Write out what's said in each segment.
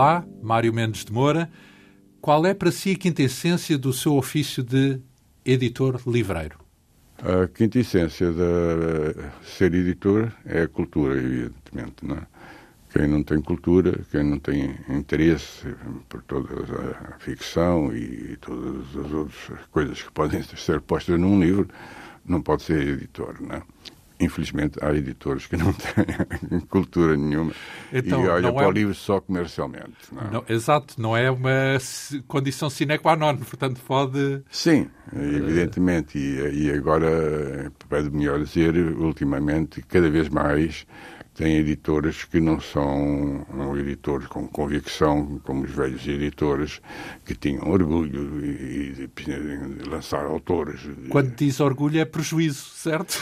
Olá, Mário Mendes de Moura. Qual é para si a quintessência do seu ofício de editor livreiro? A quintessência de ser editor é a cultura, evidentemente. Não é? Quem não tem cultura, quem não tem interesse por toda a ficção e todas as outras coisas que podem ser postas num livro, não pode ser editor. Não é? Infelizmente, há editores que não têm cultura nenhuma então, e olham para é... o livro só comercialmente. Não? É? Não, exato, não é uma condição sine qua non, portanto pode... Sim, evidentemente, e, e agora, pode melhor dizer, ultimamente, cada vez mais tem editores que não são editores com convicção, como os velhos editores, que tinham orgulho e, e, lançar autores. Quando diz orgulho é prejuízo, certo?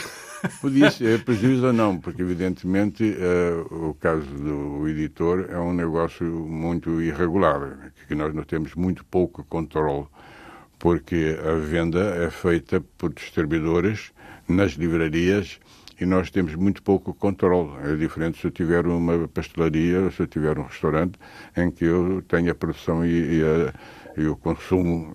Podia ser prejuízo ou não, porque evidentemente uh, o caso do editor é um negócio muito irregular, que nós não temos muito pouco controle, porque a venda é feita por distribuidores nas livrarias e nós temos muito pouco controle. É diferente se eu tiver uma pastelaria ou se eu tiver um restaurante em que eu tenho a produção e, e a e o consumo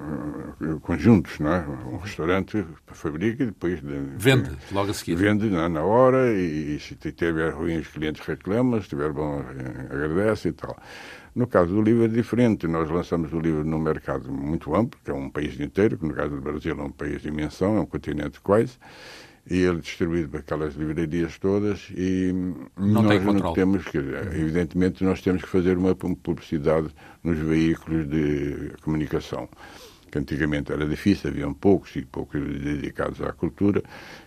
uh, conjuntos, não é? Um restaurante fabrica e depois... Vende, logo a seguir. Vende na, na hora e, e, se tiver ruim os clientes reclamam, se tiver bom eh, agradece e tal. No caso do livro é diferente. Nós lançamos o livro num mercado muito amplo, que é um país inteiro, que no caso do Brasil é um país de dimensão, é um continente quase, e ele distribuído para aquelas livrarias todas e não nós não temos que, evidentemente, nós temos que fazer uma publicidade nos veículos de comunicação que antigamente era difícil, haviam poucos e poucos dedicados à cultura,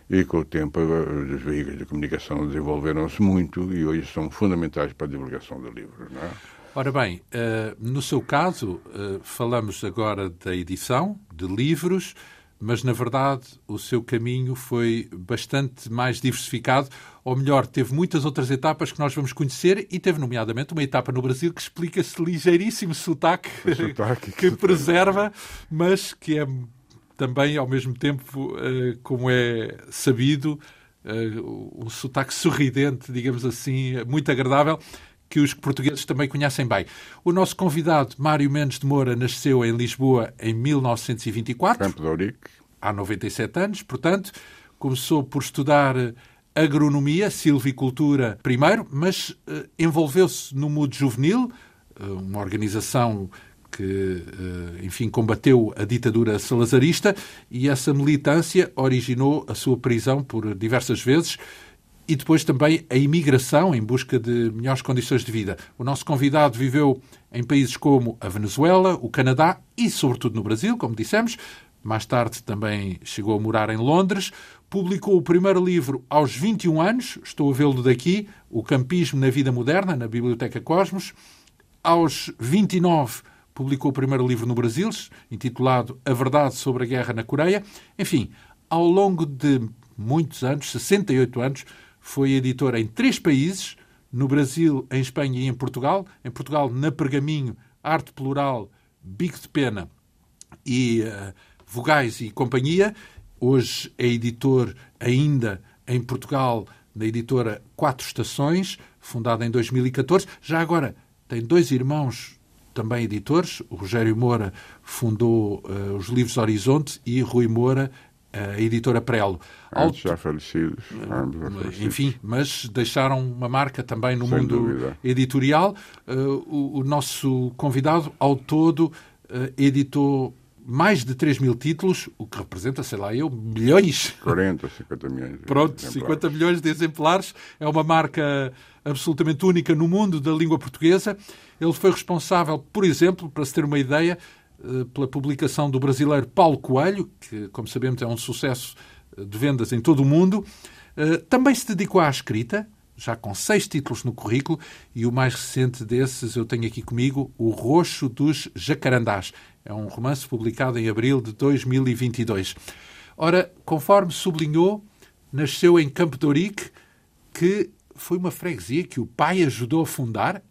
e com o tempo os veículos de comunicação desenvolveram-se muito e hoje são fundamentais para a divulgação do livro. Não é? Ora bem, uh, no seu caso, uh, falamos agora da edição de livros, mas na verdade o seu caminho foi bastante mais diversificado, ou melhor, teve muitas outras etapas que nós vamos conhecer e teve, nomeadamente, uma etapa no Brasil que explica esse ligeiríssimo sotaque, sotaque que, que preserva, mas que é também, ao mesmo tempo, eh, como é sabido, eh, um sotaque sorridente, digamos assim, muito agradável, que os portugueses também conhecem bem. O nosso convidado, Mário Mendes de Moura, nasceu em Lisboa em 1924. Campo de Ourique. Há 97 anos, portanto, começou por estudar agronomia, silvicultura primeiro, mas uh, envolveu-se no mundo juvenil, uh, uma organização que, uh, enfim, combateu a ditadura salazarista e essa militância originou a sua prisão por diversas vezes e depois também a imigração em busca de melhores condições de vida. O nosso convidado viveu em países como a Venezuela, o Canadá e, sobretudo, no Brasil, como dissemos. Mais tarde também chegou a morar em Londres. Publicou o primeiro livro aos 21 anos, estou a vê-lo daqui, O Campismo na Vida Moderna, na Biblioteca Cosmos. Aos 29, publicou o primeiro livro no Brasil, intitulado A Verdade sobre a Guerra na Coreia. Enfim, ao longo de muitos anos, 68 anos, foi editor em três países, no Brasil, em Espanha e em Portugal. Em Portugal, na Pergaminho, Arte Plural, Bico de Pena e uh, Vogais e Companhia. Hoje é editor ainda em Portugal, na editora Quatro Estações, fundada em 2014. Já agora tem dois irmãos também editores. O Rogério Moura fundou uh, os livros Horizonte e Rui Moura a editora Prelo. Ambos já falecidos. Enfim, mas deixaram uma marca também no Sem mundo dúvida. editorial. Uh, o, nosso convidado, ao todo, uh, editou mais de 3 mil títulos, o que representa, sei lá eu, milhões. 40, 50 milhões. Pronto, 50 milhões de exemplares. É uma marca absolutamente única no mundo da língua portuguesa. Ele foi responsável, por exemplo, para se ter uma ideia, eh, pela publicação do brasileiro Paulo Coelho, que, como sabemos, é um sucesso eh, de vendas em todo o mundo. Eh, também se dedicou à escrita, já com seis títulos no currículo, e o mais recente desses eu tenho aqui comigo, O Roxo dos Jacarandás. É um romance publicado em abril de 2022. Ora, conforme sublinhou, nasceu em Campo de Ourique, que foi uma freguesia que o pai ajudou a fundar.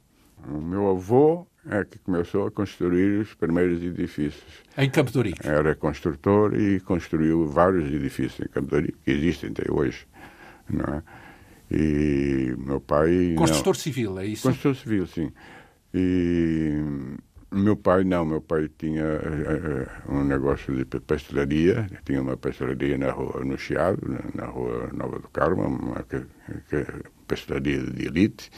O meu avô é que começou a construir os primeiros edifícios. Em Campo de Ourique? Era construtor e construiu vários edifícios em Campo de Ourique, que existem até hoje. Não é? E meu pai... Construtor não. civil, é isso? Construtor civil, sim. E meu pai não, meu pai tinha uh, um negócio de pastelaria, tinha uma pastelaria na rua, no Chiado, na, rua Nova do Carmo, uma que, que, pastelaria de elite,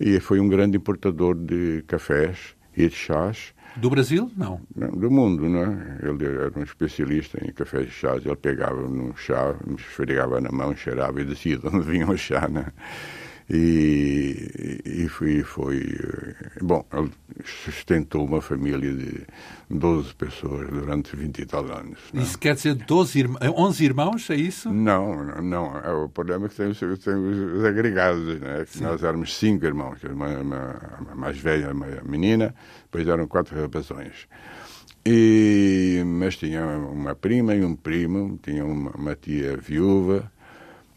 e foi um grande importador de cafés e de chás. Do Brasil? Não. não do mundo, não é? Ele era um especialista em cafés e chás. Ele pegava no chá, me esfregava na mão, cheirava e decidia de onde vinha o chá, né? E, e foi, foi. Bom, ele sustentou uma família de 12 pessoas durante 20 e tal anos. Não? Isso quer dizer 12 irmãos, 11 irmãos, é isso? Não, não. É, o problema é que tem, tem os agregados, né? Que nós éramos cinco irmãos, uma, uma, uma mais velha, uma menina, depois eram quatro rapazões. E, mas tinha uma prima e um primo, tinha uma, uma tia viúva,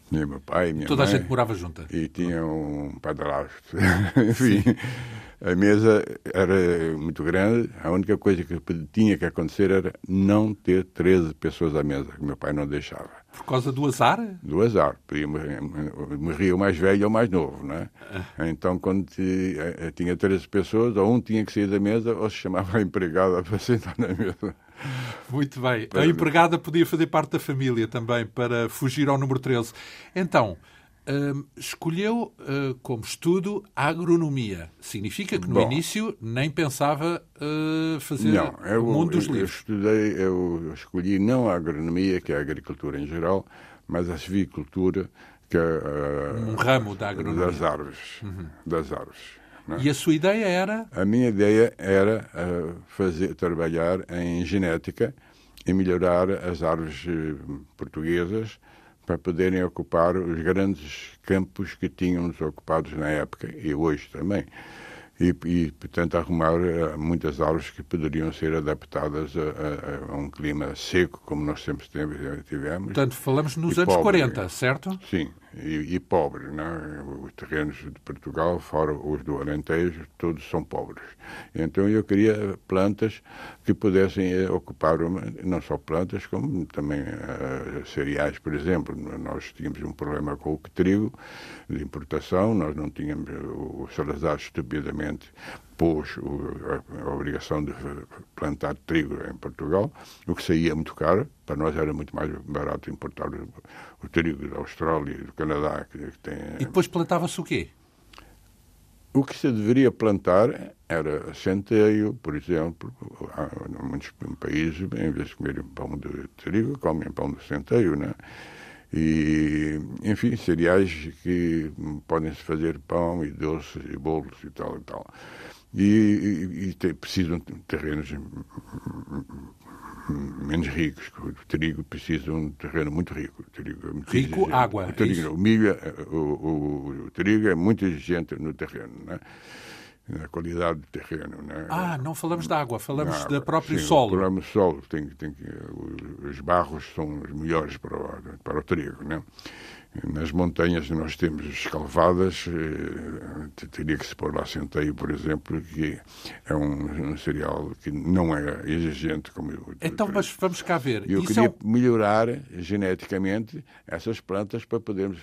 tinha meu pai, minha Toda mãe, a gente morava junta. E tinha um padrasto. Enfim, a mesa era muito grande. A única coisa que tinha que acontecer era não ter 13 pessoas à mesa, que meu pai não deixava. Por causa do azar? Do azar. Morria o mais velho ou o mais novo, não é? Ah. Então, quando eh, tinha 13 pessoas, ou um tinha que sair da mesa, ou se chamava a empregada para sentar na mesa. Muito bem. A empregada podia fazer parte da família também para fugir ao número 13. Então, hum, escolheu uh, como estudo a agronomia. Significa que no Bom, início nem pensava uh, fazer não, eu, o mundo dos eu, livros. Eu estudei, eu escolhi não a agronomia, que é a agricultura em geral, mas a civicultura, que é uh, um ramo da agronomia. Das árvores. Uhum. Das árvores. É? E a sua ideia era? A minha ideia era uh, fazer, trabalhar em genética e melhorar as árvores uh, portuguesas para poderem ocupar os grandes campos que tínhamos ocupados na época e hoje também e, e, portanto, arrumar uh, muitas árvores que poderiam ser adaptadas a, a, a, um clima seco, como nós sempre tivemos. Portanto, falamos nos anos pobre, 40, certo? Sim, e, e pobre. Não? Os terrenos de Portugal, fora os do Alentejo, todos são pobres. Então, eu queria plantas que pudessem eh, ocupar, não só plantas, como também uh, cereais, por exemplo. Nós tínhamos um problema com o trigo de importação, nós não tínhamos, o Salazar estupidamente pôs a, obrigação de plantar trigo em Portugal, o que saía muito caro. Para nós era muito mais barato importar o, trigo da Austrália e do Canadá. Que, que tem... E depois plantava-se o quê? O que se deveria plantar era centeio, por exemplo. Há muitos países, em vez de comerem pão de trigo, comem pão de centeio, né? e enfim cereais que podem se fazer pão e doces e bolos e tal e tal e, e, e te, precisam de terrenos menos ricos o trigo precisa de um terreno muito rico o trigo é muito rico exigente. água o, trigo, é o milho é, o, o, o, trigo é muito exigente no terreno né? na qualidade do terreno. Né? Ah, não falamos da água, falamos da própria sim, solo. Falamos do solo, tem, tem, os barros são os melhores para para o trigo. Né? Nas montanhas nós temos escalvadas, eh, teria que se pôr lá centeio, por exemplo, que é um, um cereal que não é exigente como o Então, mas vamos cá ver. Eu Isso queria é melhorar geneticamente essas plantas para podermos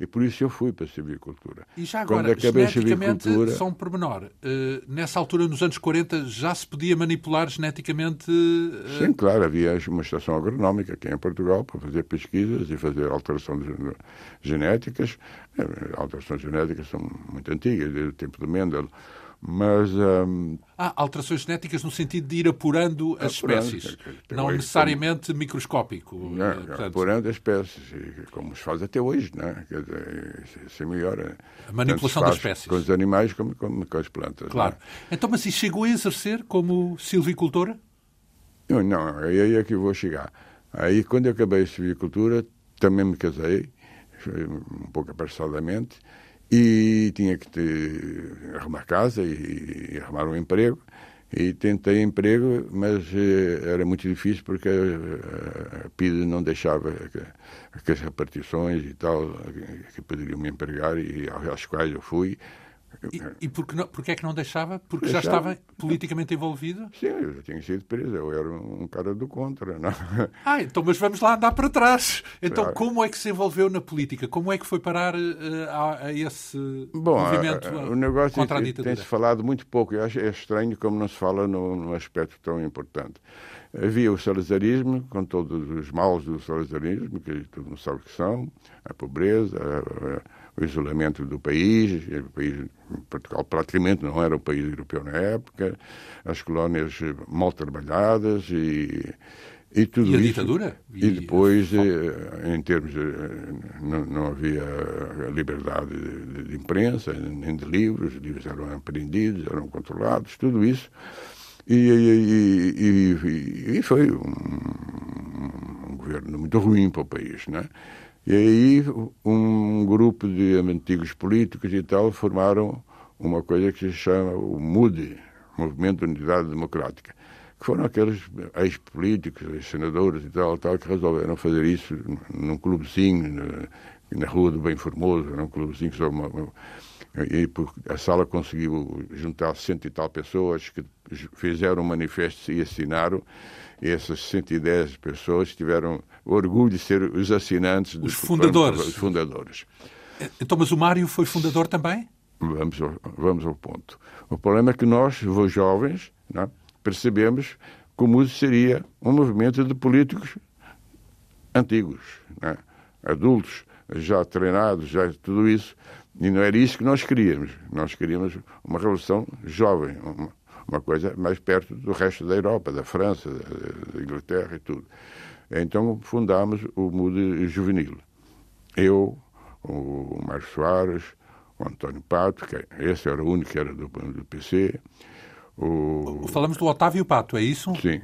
e por isso eu fui para a silvicultura. E já agora, Quando acabei a silvicultura... só um pormenor. Uh, nessa altura, nos anos 40, já se podia manipular geneticamente... Uh... Sim, claro. Havia uma estação agronómica aqui em Portugal para fazer pesquisas e fazer alterações genéticas. Eh, alterações genéticas são muito antigas, desde o tempo de Mendel. Mas. Um... Ah, alterações genéticas no sentido de ir apurando as apurando, espécies, não necessariamente como... microscópico. Não, eh, portanto... apurando as espécies, como se faz até hoje, não é? Quer dizer, se melhora. A manipulação das espécies. Com os animais como, como com as plantas. Claro. Então, mas e chegou a exercer como silvicultora? Não, não, aí é que eu vou chegar. Aí, quando eu acabei a silvicultura, também me casei, um pouco apressadamente, e tinha que arrumar casa e, e, arrumar um emprego. E tentei emprego, mas eh, era muito difícil porque a, a PIDE não deixava aquelas repartições e tal que poderiam me empregar e às quais eu fui E, e por, que não, é que não deixava? Porque deixava. já estava politicamente envolvido? Sim, eu já tinha sido preso, eu era um cara do contra. Não? Ah, então, mas vamos lá andar para trás. Então, claro. como é que se envolveu na política? Como é que foi parar uh, a, a, esse Bom, movimento a, a, o negócio contra a ditadura? Tem-se falado muito pouco. Eu acho é estranho como não se fala num aspecto tão importante. Havia o salazarismo, com todos os maus do salazarismo, que todo mundo sabe que são, a pobreza, a, o isolamento do país, o país, Portugal praticamente não era um país europeu na época, as colónias mal trabalhadas e, e tudo e a isso. ditadura? E, e depois, eh, em termos de, não, não havia liberdade de, de, imprensa, nem de livros, os livros eram apreendidos, eram controlados, tudo isso. E, e, e foi um, um, governo muito ruim para o país, né? E aí um grupo de antigos políticos e tal formaram uma coisa que se chama o MUDE, Movimento de Unidade Democrática, que foram aqueles ex-políticos, senadores e tal, tal, que resolveram fazer isso num clubezinho, na, na Rua do Bem Formoso, era um clubezinho que só uma, uma, e a sala conseguiu juntar cento e tal pessoas que fizeram um manifesto e assinaram e essas 110 pessoas tiveram orgulho de ser os assinantes os fundadores. Os fundadores. Então, mas o Mário foi fundador também? Vamos ao, vamos ao ponto. O problema é que nós, os jovens, né, percebemos como seria um movimento de políticos antigos, né, adultos, já treinados, já tudo isso. E não era isso que nós queríamos. Nós queríamos uma revolução jovem, uma, uma coisa mais perto do resto da Europa, da França, da Inglaterra e tudo. Então fundámos o MUD Juvenil. Eu, o Mário Soares, o António Pato, que esse era o único que era do, do PC. O... Falamos do Otávio Pato, é isso? Sim.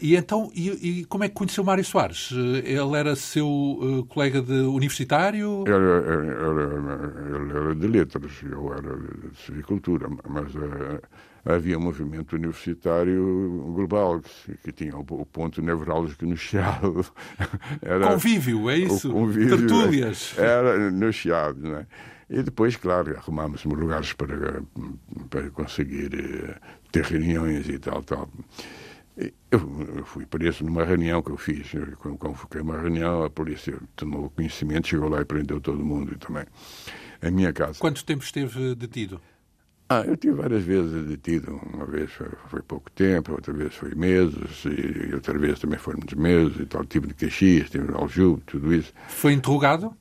E então, e, e como é que conheceu Mário Soares? Ele era seu uh, colega de universitário? Ele era, era, ele era de letras, eu era de civicultura, mas uh, havia um movimento universitário global que, tinha o, ponto nevrálgico no Chiado. Era, convívio, é isso? Convívio, Tertúlias. Era no Chiado, não é? E depois, claro, arrumámos lugares para, para conseguir uh, ter reuniões e tal, tal. Eu fui preso numa reunião que eu fiz. Quando fiquei uma reunião, a polícia tomou conhecimento, chegou lá e prendeu todo mundo também. A minha casa. Quanto tempo esteve detido? Ah, eu tive várias vezes detido. Uma vez foi, foi pouco tempo, outra vez foi meses, e, outra vez também foram muitos meses e tal. Tive de Caxias, tive de Aljube, tudo isso. Foi interrogado?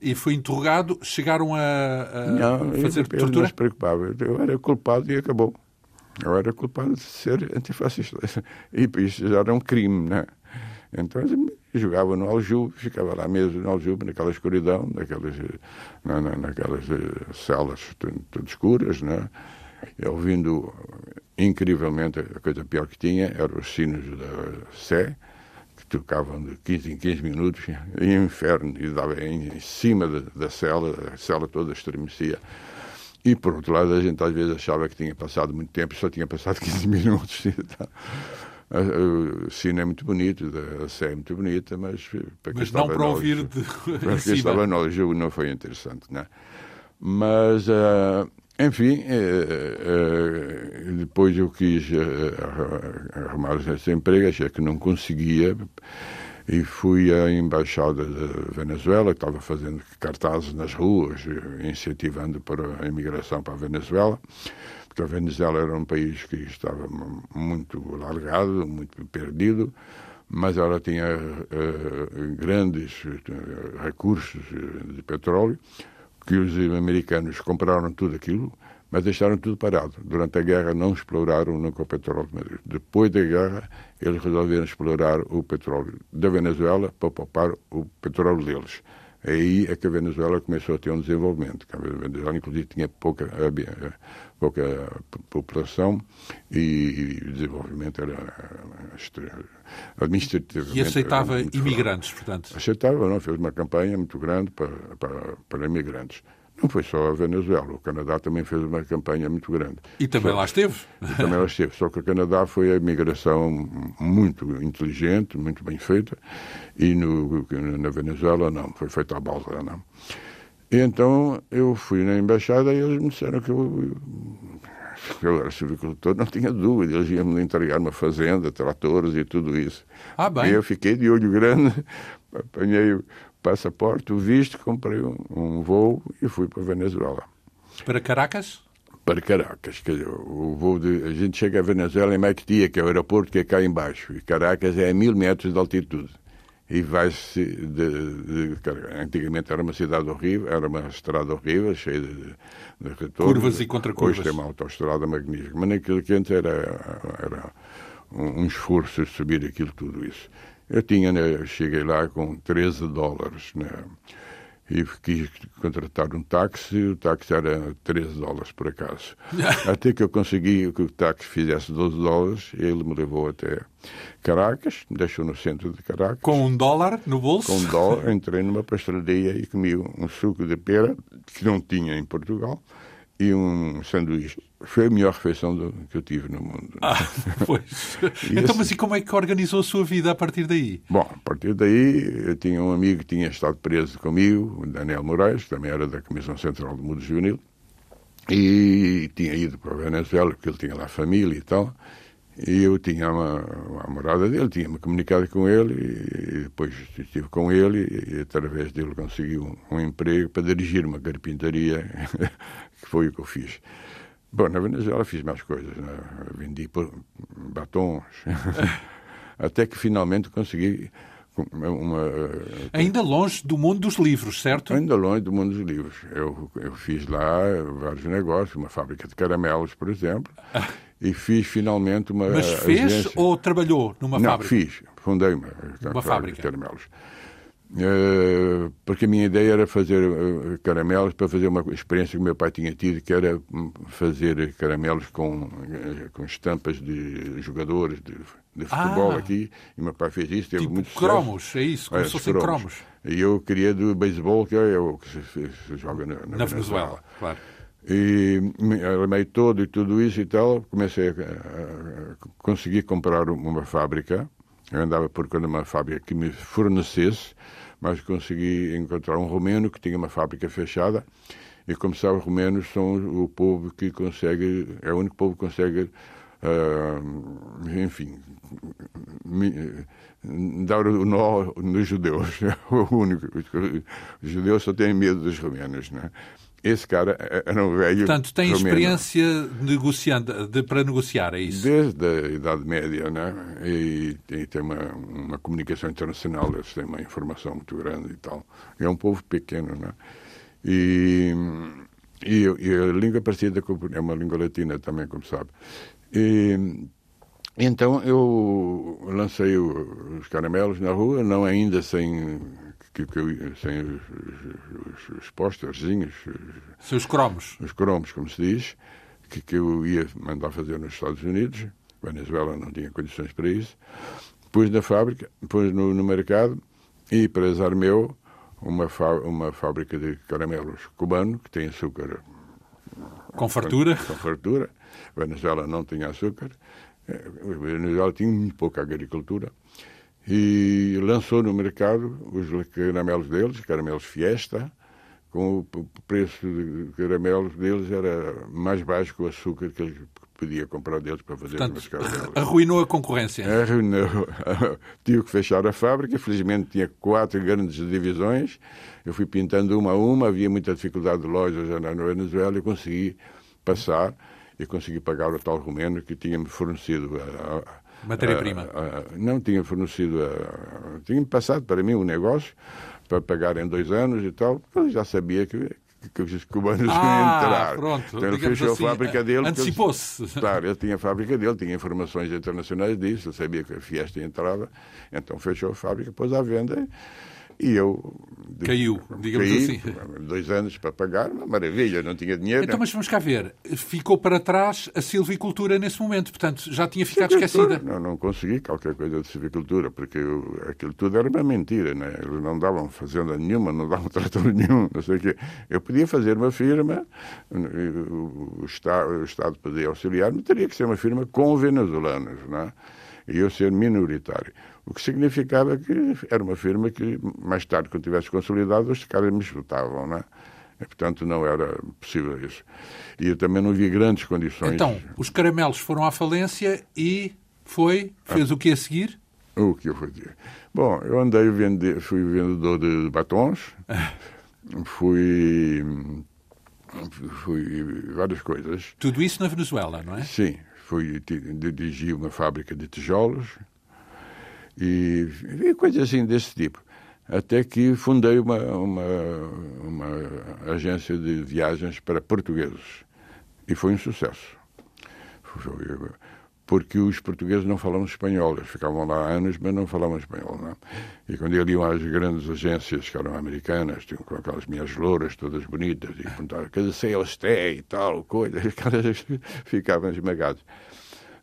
E foi interrogado? Chegaram a, a não, fazer eu, tortura? Não se preocupava. Eu era culpado e acabou. Eu era culpado de ser antifascista. E isso já era um crime, né? Então jogava no Aljube, ficava lá mesmo no Aljube, naquela escuridão, naquelas, na, na, naquelas eh, celas todas escuras, né? E ouvindo incrivelmente, a coisa pior que tinha eram os sinos da Sé, que tocavam de 15 em 15 minutos, e inferno, e dava em, em cima da, da cela, a cela toda estremecia. E, por outro lado, a gente às vezes achava que tinha passado muito tempo e só tinha passado 15 minutos. O sino é muito bonito, a sé é muito bonita, mas para mas não para ouvir de para quem estava no jogo não foi interessante, não é? Mas, uh, enfim, uh, uh, depois eu quis arrumar esse emprego, achei que não conseguia, e fui à embaixada da Venezuela, que estava fazendo cartazes nas ruas, incentivando para a imigração para a Venezuela, porque a Venezuela era um país que estava muito largado, muito perdido, mas ela tinha uh, grandes uh, recursos de petróleo, que os americanos compraram tudo aquilo, mas deixaram tudo parado. Durante a guerra não exploraram nunca o petróleo. Depois da guerra, eles resolveram explorar o petróleo da Venezuela para poupar o petróleo deles. Aí é que a Venezuela começou a ter um desenvolvimento. A Venezuela, inclusive, tinha pouca, eh, pouca população e, o desenvolvimento era administrativamente. E aceitava imigrantes, portanto? Aceitava, não. Fez uma campanha muito grande para, para, para imigrantes. Não foi só a Venezuela, o Canadá também fez uma campanha muito grande. E também só, lá esteve? também lá esteve, só que o Canadá foi a migração muito inteligente, muito bem feita, e no, na Venezuela não, foi feita a balsa, não. E então eu fui na embaixada e eles me disseram que eu, eu era silvicultor, não tinha dúvida, eles iam me entregar uma fazenda, tratores e tudo isso. Ah, bem. E eu fiquei de olho grande, apanhei o passaporte, o visto, comprei um, um voo e fui para a Venezuela. Para Caracas? Para Caracas. Quer dizer, o voo de, a gente chega a Venezuela em Maiquetia, que é o aeroporto que é cá embaixo, e Caracas é a mil metros de altitude e vai-se de, de, antigamente era uma cidade horrível, era uma estrada horrível, cheia de, de retornos. Curvas e contracurvas. Hoje tem uma autoestrada magnífica, mas naquele que antes era, era um, um esforço de subir aquilo tudo isso. Eu tinha, né, cheguei lá com 13 dólares, né, e quis contratar um táxi, o táxi era 13 dólares por acaso. até que eu consegui que o táxi fizesse 12 dólares, ele me levou até Caracas, me deixou no centro de Caracas. Com um dólar no bolso? Com um dólar, entrei numa pastelaria e comi um suco de pera, que não tinha em Portugal, e um sanduíche. Foi a melhor refeição do, que eu tive no mundo. Ah, pois. então, mas e como é que organizou a sua vida a partir daí? Bom, a partir daí, eu tinha um amigo que tinha estado preso comigo, o Daniel Moraes, que também era da Comissão Central do Mundo Juvenil, e tinha ido para a Venezuela, porque ele tinha lá família e tal. E eu tinha uma, a morada dele, tinha-me comunicado com ele e, depois estive com ele e, através dele consegui um, um emprego para dirigir uma carpintaria, que foi o que eu fiz. Bom, na Venezuela fiz mais coisas, né? vendi batons, até que finalmente consegui uma, Ainda longe do mundo dos livros, certo? Ainda longe do mundo dos livros. Eu, eu fiz lá vários negócios, uma fábrica de caramelos, por exemplo, e fiz finalmente uma. Mas fez agência. ou trabalhou numa Não, fábrica? Fiz, fundei uma, uma fábrica de caramelos. Uh, porque a minha ideia era fazer uh, caramelos para fazer uma experiência que o meu pai tinha tido, que era hum, fazer caramelos com, uh, com estampas de jogadores de, de futebol ah, aqui. E meu pai fez isso, teve tipo muito cromos, sucesso. é isso, como é, se fossem cromos. cromos. E eu queria do beisebol, que é o que se, se joga na, na, na Venezuela. Venezuela. Claro. E armei todo e tudo isso e tal, comecei a, a, a conseguir comprar uma fábrica. Eu andava procurando uma fábrica que me fornecesse, mas consegui encontrar um romeno que tinha uma fábrica fechada. E como sabe, os romenos são o povo que consegue, é o único povo que consegue, uh, enfim, me, dar o nó nos judeus. É o único. Os judeus só têm medo dos romenos, não é? Esse cara era um velho. Portanto, tem romeno. experiência negociando, de, para negociar, é isso? Desde a Idade Média, né? E, e, tem uma, uma comunicação internacional, eles têm uma informação muito grande e tal. É um povo pequeno, né? E, e, e a língua parecida é uma língua latina também, como sabe. E, então eu lancei os caramelos na rua, não ainda sem que, que eu, sem os, os, os posterzinhos. Seus cromos. Os cromos, como se diz, que, que eu ia mandar fazer nos Estados Unidos. Venezuela não tinha condições para isso. Pus na fábrica, pus no, no mercado e, para azar meu, uma, uma fábrica de caramelos cubano que tem açúcar. Com fartura? Com, com fartura. Venezuela não tinha açúcar. Eh, Venezuela tinha muito pouca agricultura e lançou no mercado os caramelos deles, caramelos Fiesta, com o preço de caramelos deles era mais baixo que o açúcar que eles podia comprar deles para fazer Portanto, os caramelos. Arruinou a concorrência. Arruinou. Tive que fechar a fábrica, felizmente tinha quatro grandes divisões, eu fui pintando uma a uma, havia muita dificuldade de lojas na Venezuela e consegui passar e consegui pagar o tal romeno que tinha-me fornecido a, a Matéria-prima? Uh, uh, não tinha fornecido, uh, tinha passado para mim um negócio para pagar em dois anos e tal, eu já sabia que, que os cubanos ah, iam entrar. Pronto, então ele fechou assim, a fábrica dele. Antecipou-se. Claro, ele tinha a fábrica dele, tinha informações internacionais disso, eu sabia que a Fiesta entrava, então fechou a fábrica, pôs à venda e eu. Caiu, digamos caí, assim. Dois anos para pagar, uma maravilha, não tinha dinheiro. Então, mas vamos cá ver. Ficou para trás a silvicultura nesse momento, portanto, já tinha ficado esquecida. Não, não consegui qualquer coisa de silvicultura, porque eu, aquilo tudo era uma mentira, né? Eles não davam fazenda nenhuma, não davam trator nenhum, não sei o quê. Eu podia fazer uma firma, o Estado, o Estado podia auxiliar, mas teria que ser uma firma com venezuelanos, né? E eu ser minoritário. O que significava que era uma firma que, mais tarde, quando tivesse consolidado, os caras me chutavam, né? E, portanto, não era possível isso. E eu também não havia grandes condições. Então, os caramelos foram à falência e foi, fez ah. o que a seguir? O que eu fazia? Bom, eu andei, vende, fui vendedor de batons, fui, fui várias coisas. Tudo isso na Venezuela, não é? Sim, fui dirigi uma fábrica de tijolos e, e coisas assim desse tipo. Até que fundei uma, uma, uma agência de viagens para portugueses. E foi um sucesso. Porque os portugueses não falavam espanhol. Eles ficavam lá anos, mas não falavam espanhol. Não? É? E quando eles iam às grandes agências, que eram americanas, tinham com aquelas minhas louras todas bonitas, e perguntavam, que sei têm e tal, coisa, ficavam esmagados.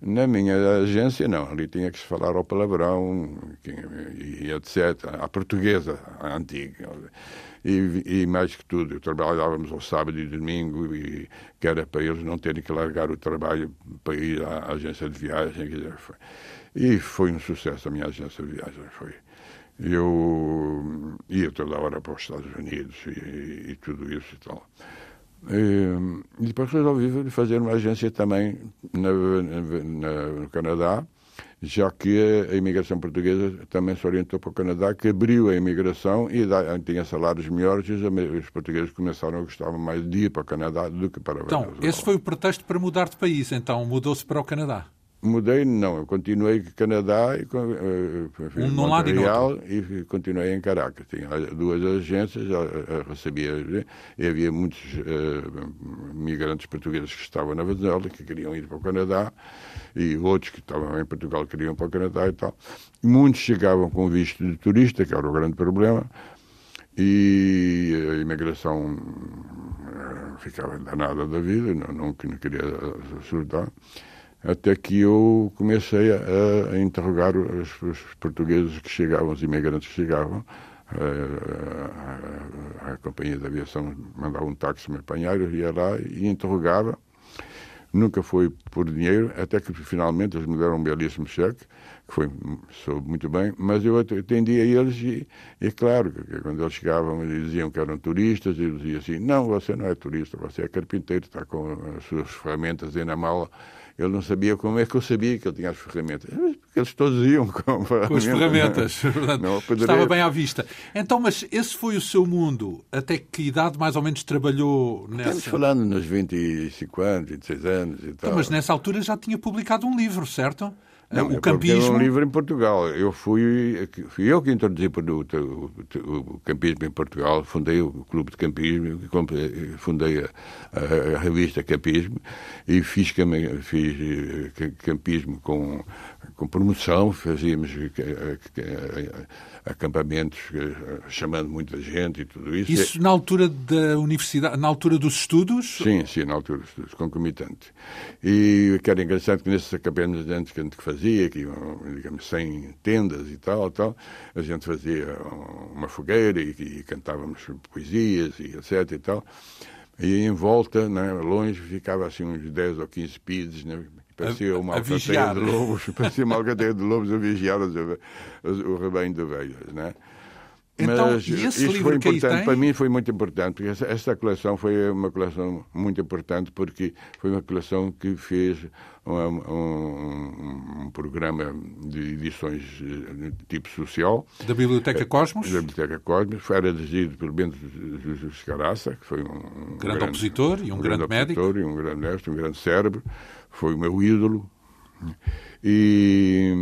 Na minha agência, não. Ali tinha que se falar ao palavrão e, etc. A portuguesa, a antiga. E, e, mais que tudo, trabalhávamos ao sábado e domingo, e que era para eles não terem que largar o trabalho para ir à agência de viagem. E foi um sucesso a minha agência de viagem. Foi. Eu ia toda hora para os Estados Unidos e, e tudo isso e tal. E depois resolvi fazer uma agência também na, na, no Canadá, já que a imigração portuguesa também se orientou para o Canadá, que abriu a imigração e tinha salários melhores e os, portugueses começaram a gostar mais de ir para o Canadá do que para o Então, esse foi o pretexto para mudar de país, então mudou-se para o Canadá? Mudei, não, eu continuei Canadá e uh, um Montreal e, e continuei em Caracas. Tinha duas agências, recebia e havia muitos uh, migrantes portugueses que estavam na Venezuela que queriam ir para o Canadá e outros que estavam em Portugal queriam ir para o Canadá e tal. Muitos chegavam com visto de turista, que era o grande problema, e a imigração uh, ficava danada da vida, não, não, não queria surtar até que eu comecei a, a interrogar os, os, portugueses que chegavam, os imigrantes que chegavam. A, a, a, companhia de aviação mandava um táxi me apanhar, eu ia lá e interrogava. Nunca foi por dinheiro, até que finalmente eles me deram um belíssimo cheque, que foi soube muito bem, mas eu atendia a eles e, e claro, quando eles chegavam e diziam que eram turistas, eu dizia assim, não, você não é turista, você é carpinteiro, está com as suas ferramentas aí na mala ele não sabia como é que eu sabia que ele tinha as ferramentas. Porque eles todos iam com, com as ferramentas. Não, Estava bem à vista. Então, mas esse foi o seu mundo? Até que idade mais ou menos trabalhou nessa? Estamos falando nos 25 anos, 26 anos e tal. Então, mas nessa altura já tinha publicado um livro, certo? Não, o campismo. Era um livro em Portugal. Eu fui, fui eu que introduzi o, o, o, campismo em Portugal. Fundei o clube de campismo, fundei a, a, a revista Campismo e fiz, fiz eh, campismo com, com promoção. Fazíamos acampamentos chamando muita gente e tudo isso. Isso na altura da universidade, na altura dos estudos? Sim, sim, na altura dos estudos, concomitante. E o que era engraçado que nesses acampamentos que a gente fazia fazia, que iam, digamos, sem tendas e tal, tal, a gente fazia uma fogueira e, e cantávamos poesias e etc e tal. E em volta, né, longe, ficava assim uns 10 ou 15 pides, né, parecia uma alcateia de lobos, parecia uma alcateia de lobos a vigiar o rebanho de ovelhas, né? Então, Mas isso foi importante, para mim foi muito importante, porque essa, esta coleção foi uma coleção muito importante, porque foi uma coleção que fez um, um, um programa de edições de tipo social. Da Biblioteca Cosmos? Da Biblioteca Cosmos, foi dirigido pelo Bento Jesus Caraça, que foi um, um grande, grande, opositor e um, grande, grande médico. E um grande mestre, um grande cérebro, foi o meu ídolo. E,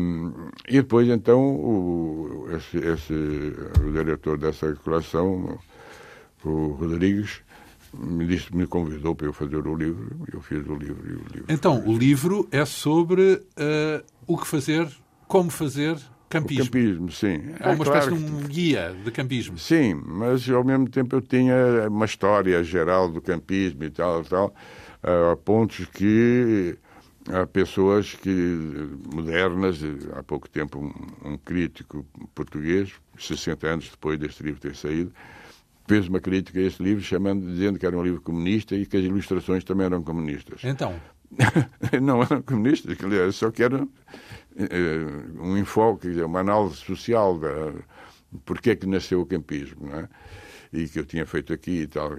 e depois, então, o, esse, esse, o diretor dessa coleção, o Rodrigues, me, disse, me convidou para eu fazer o livro, e eu fiz o livro. E o livro então, o livro é sobre uh, o que fazer, como fazer campismo. O campismo, sim. É uma é, espécie claro de um guia de campismo. Sim, mas ao mesmo tempo eu tinha uma história geral do campismo e tal, tal, a pontos que há pessoas que modernas, há pouco tempo um, um, crítico português, 60 anos depois deste livro ter saído, fez uma crítica a este livro chamando, dizendo que era um livro comunista e que as ilustrações também eram comunistas. Então? não eram comunistas, só que eram uh, um enfoque, uma análise social da porque é que nasceu o campismo, não é? e que eu tinha feito aqui e tal.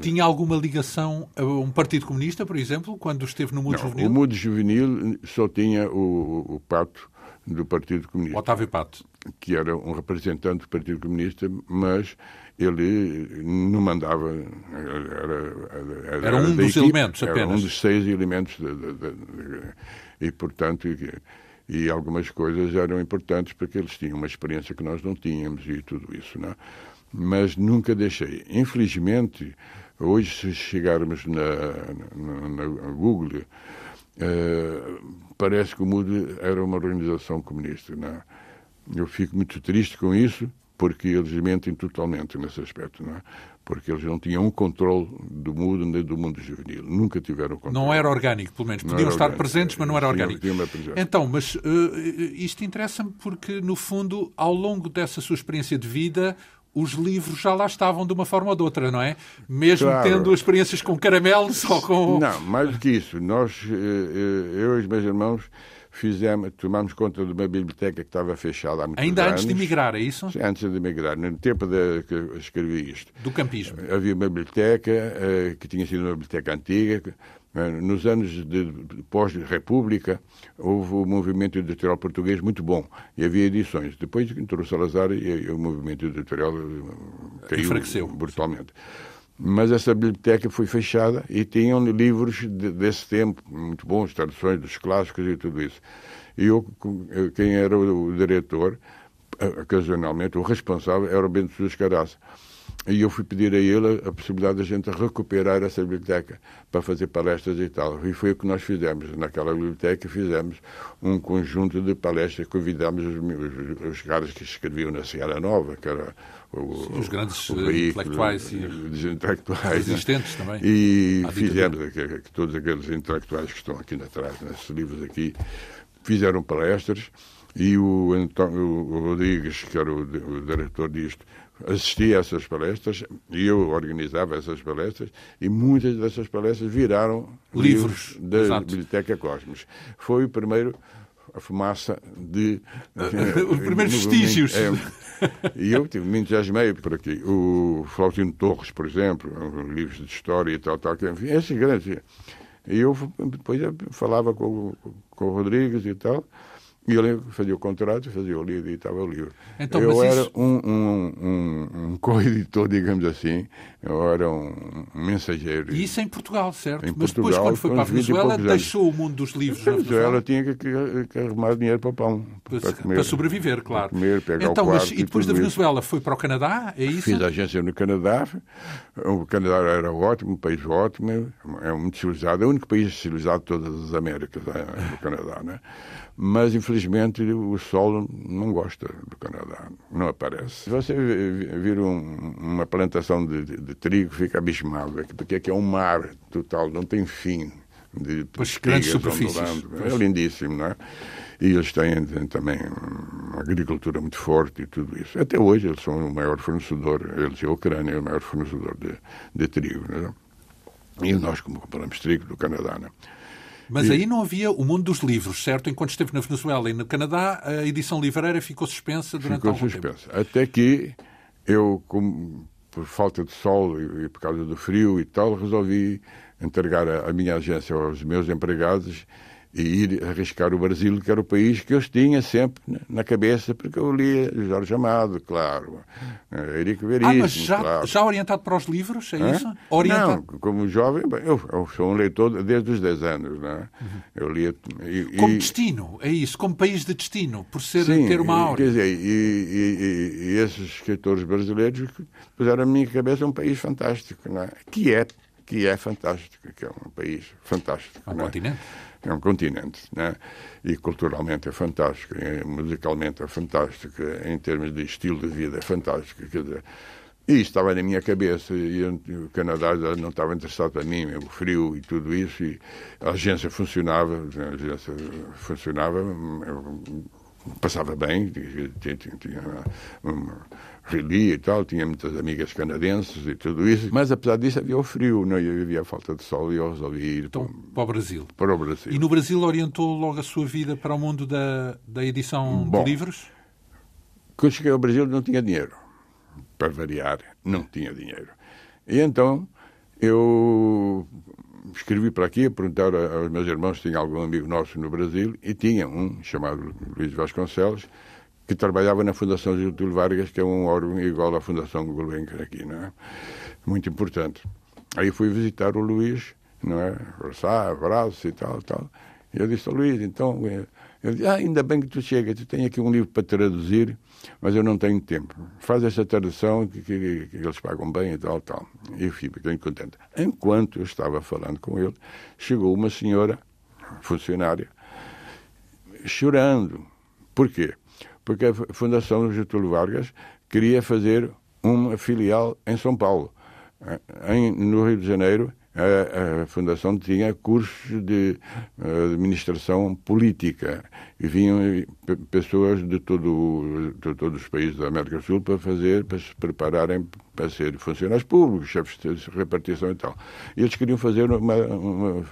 Tinha alguma ligação a um Partido Comunista, por exemplo, quando esteve no Mundo Não, Juvenil? O Mundo Juvenil só tinha o, o Pato do Partido Comunista. Otávio Pato. Que era um representante do Partido Comunista, mas ele não mandava. Era, era, era um dos equipe, elementos apenas. Era um dos seis elementos. De, de, de, e, portanto, e, algumas coisas eram importantes porque eles tinham uma experiência que nós não tínhamos e tudo isso. Não é? Mas nunca deixei. Infelizmente, hoje, se chegarmos na, na, na Google. Uh, parece que o MUD era uma organização comunista. Não é? Eu fico muito triste com isso, porque eles mentem totalmente nesse aspecto, não é? Porque eles não tinham um controle do mundo nem do mundo juvenil. Nunca tiveram controle. Não era orgânico, pelo menos. Podiam estar orgânico. presentes, mas não era orgânico. Então, mas uh, isto interessa-me porque, no fundo, ao longo dessa sua experiência de vida, os livros já lá estavam de uma forma ou de outra, não é? Mesmo claro. tendo experiências com caramelos ou com... Não, mais do que isso. Nós, eh, eh, eu e os meus irmãos, fizemos, tomámos conta de uma biblioteca que estava fechada há muitos Ainda anos. antes de emigrar, é isso? Sim, antes de emigrar. No tempo de, que eu escrevi isto. Do campismo. Havia uma biblioteca uh, que tinha sido uma biblioteca antiga. Uh, nos anos de pós-república houve o um movimento editorial português muito bom e havia edições. Depois entrou Salazar e, o movimento editorial caiu Enfraqueceu. brutalmente. Mas essa biblioteca foi fechada e tinham livros de, desse tempo, muito bons, traduções dos clássicos e tudo isso. E eu, quem era o, o diretor, ocasionalmente, o responsável, era o Bento Jesus Caraça. E eu fui pedir a ele a possibilidade de a gente recuperar essa biblioteca para fazer palestras e tal. E foi o que nós fizemos. Naquela biblioteca fizemos um conjunto de palestras, convidamos os, os, os caras que escreviam na Seara Nova, que era o, Sim, os grandes veículo, intelectuais e os intelectuais existentes né? também. E fizemos que, que todos aqueles intelectuais que estão aqui atrás, nesses livros aqui, fizeram palestras e o, António, o Rodrigues, que era o, o diretor disto, assistia a essas palestras e eu organizava essas palestras e muitas dessas palestras viraram livros, livros da Exato. Biblioteca Cosmos. Foi o primeiro a fumaça de os primeiros vestígios é, e eu tive, me entusiasmei por aqui o Flautino Torres por exemplo livros de história e tal tal enfim, esses grandes e eu depois eu falava com, com o Rodrigues e tal e ele fazia o contrato, fazia o livro e estava o livro. Então, eu era isso... um, um, um, um co-editor, digamos assim, eu era um, mensageiro. E isso em Portugal, certo? Em Mas Portugal, depois, quando foi para a Venezuela, deixou o mundo dos livros na Venezuela. tinha que, que, que, arrumar dinheiro para pão. Para, para, comer, para sobreviver, claro. Para comer, pegar então, o quarto, mas, e depois da Venezuela isso. foi para o Canadá, é isso? Fiz agência no Canadá. O Canadá era ótimo, um país ótimo, é muito civilizado. É o único país civilizado de todas as Américas, é, o Canadá, né? Mas, infelizmente, o sol não gosta do Canadá, não aparece. Se você vir um, uma plantação de, de, de, trigo, fica abismado, porque aqui é um mar total, não tem fim. De grandes superfícies. É lindíssimo, não é? E eles têm, também uma agricultura muito forte e tudo isso. Até hoje eles são o maior fornecedor, eles e a Ucrânia é o maior fornecedor de, de trigo. Não é? E nós, como compramos trigo do Canadá, não é? Mas e... aí não havia o mundo dos livros, certo? Enquanto esteve na Venezuela e no Canadá, a edição livreira ficou suspensa durante ficou algum suspensa. tempo. Até que eu, por falta de sol e, e, por causa do frio e tal, resolvi entregar a, a minha agência aos meus empregados e ir arriscar o Brasil, que era o país que eu tinha sempre na cabeça, porque eu lia Jorge Amado, claro, Eurico Veríssimo, Ah, mas já, claro. já orientado para os livros, é Hã? isso? Orientado... Não, como jovem, eu, eu, sou um leitor desde os 10 anos, não é? Uhum. Eu lia... E, como e... destino, é isso, como país de destino, por ser, Sim, ter uma aura. quer dizer, e, e, esses escritores brasileiros puseram a minha cabeça um país fantástico, não é? Que é, que é fantástico, que é um país fantástico. Um não é? É um continente, né? e culturalmente é fantástico, musicalmente é fantástico, em termos de estilo de vida é fantástico. Quer dizer, e isso estava na minha cabeça, e o Canadá não estava interessado para mim, o frio e tudo isso, e a agência funcionava, a agência funcionava, passava bem, tinha, tinha uma, relia e tal, tinha muitas amigas canadenses e tudo isso, mas apesar disso havia o frio, não havia a falta de sol e eu resolvi ir então, para, para, o Brasil. Para o Brasil. E no Brasil orientou logo a sua vida para o mundo da, da edição Bom, de livros? Quando cheguei ao Brasil não tinha dinheiro. Para variar, não tinha dinheiro. E então eu escrevi para aqui a perguntar aos meus irmãos se tinha algum amigo nosso no Brasil e tinha um chamado Luís Vasconcelos que trabalhava na Fundação Getúlio Vargas, que é um órgão igual à Fundação Gulbenkian aqui, não é? Muito importante. Aí fui visitar o Luís, não é? Abraçar, abraço e tal, tal. E eu disse ao Luís, então, ele disse, ah, ainda bem que tu chegas, tu tens aqui um livro para traduzir, mas eu não tenho tempo. Faz esta tradução que, que, que eles pagam bem e tal, tal. E eu fiquei contente. Enquanto eu estava falando com ele, chegou uma senhora, funcionária, chorando. Por quê? Porque a Fundação Getúlio Vargas queria fazer uma filial em São Paulo. Em, no Rio de Janeiro, a, a, Fundação tinha cursos de uh, administração política e vinham pessoas de, todo, de todos os países da América do Sul para fazer, para se prepararem para ser funcionários públicos, chefes de repartição e tal. E eles queriam fazer uma, uma,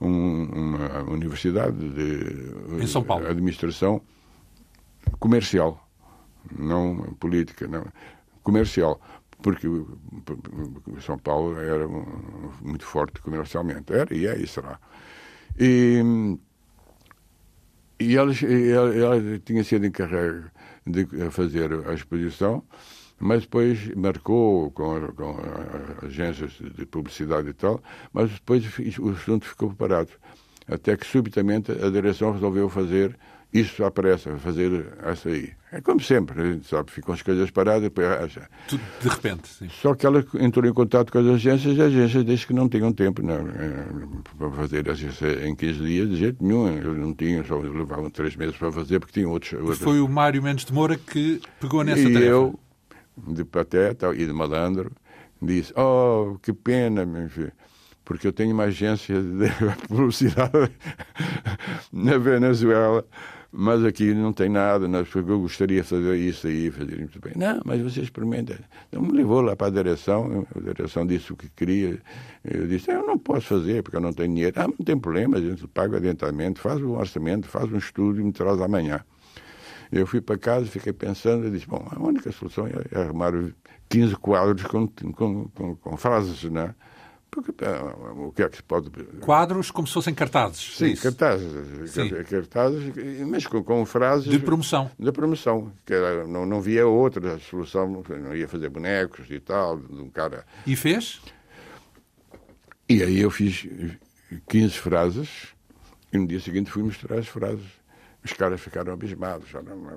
uma universidade de em São Paulo. administração comercial, não política, não, comercial, porque São Paulo era muito forte comercialmente, era e é e será. E, e ela, ela, ela tinha sido encarregada de fazer a exposição, mas depois marcou com, com agências de publicidade e tal, mas depois o assunto ficou parado. Até que subitamente a direção resolveu fazer isso à pressa, fazer essa aí. É como sempre, a gente sabe, ficam as coisas paradas. Depois, Tudo de repente, sim. Só que ela entrou em contato com as agências e as agências dizem que não tinham tempo não, é, para fazer em 15 dias, de jeito nenhum. Eles não tinham, só levavam três meses para fazer, porque tinham outros. outros... Foi o Mário Mendes de Moura que pegou nessa e tarefa. eu, de pateta e de malandro, disse: Oh, que pena, meu filho porque eu tenho uma agência de publicidade na Venezuela mas aqui não tem nada, porque eu gostaria de fazer isso aí, fazer muito bem. Não, mas você experimenta. Então me levou lá para a direção, a direção disse o que queria. Eu disse, eu não posso fazer porque eu não tenho dinheiro. Ah, não tem problema, a gente paga adiantamento, faz um orçamento, faz um estudo e me traz amanhã. Eu fui para casa, fiquei pensando e disse, bom, a única solução é arrumar 15 quadros com, com, com, com frases, né? Porque, eh, o que é que se pode. Quadros como se fossem cartazes. Sim, cartazes. Sim. Cartazes, mas com, com, frases. De promoção. De promoção. Que era, não, não via outra solução, não ia fazer bonecos e tal, de um cara. E fez? E aí eu fiz 15 frases e no dia seguinte fui mostrar as frases. Os caras ficaram abismados,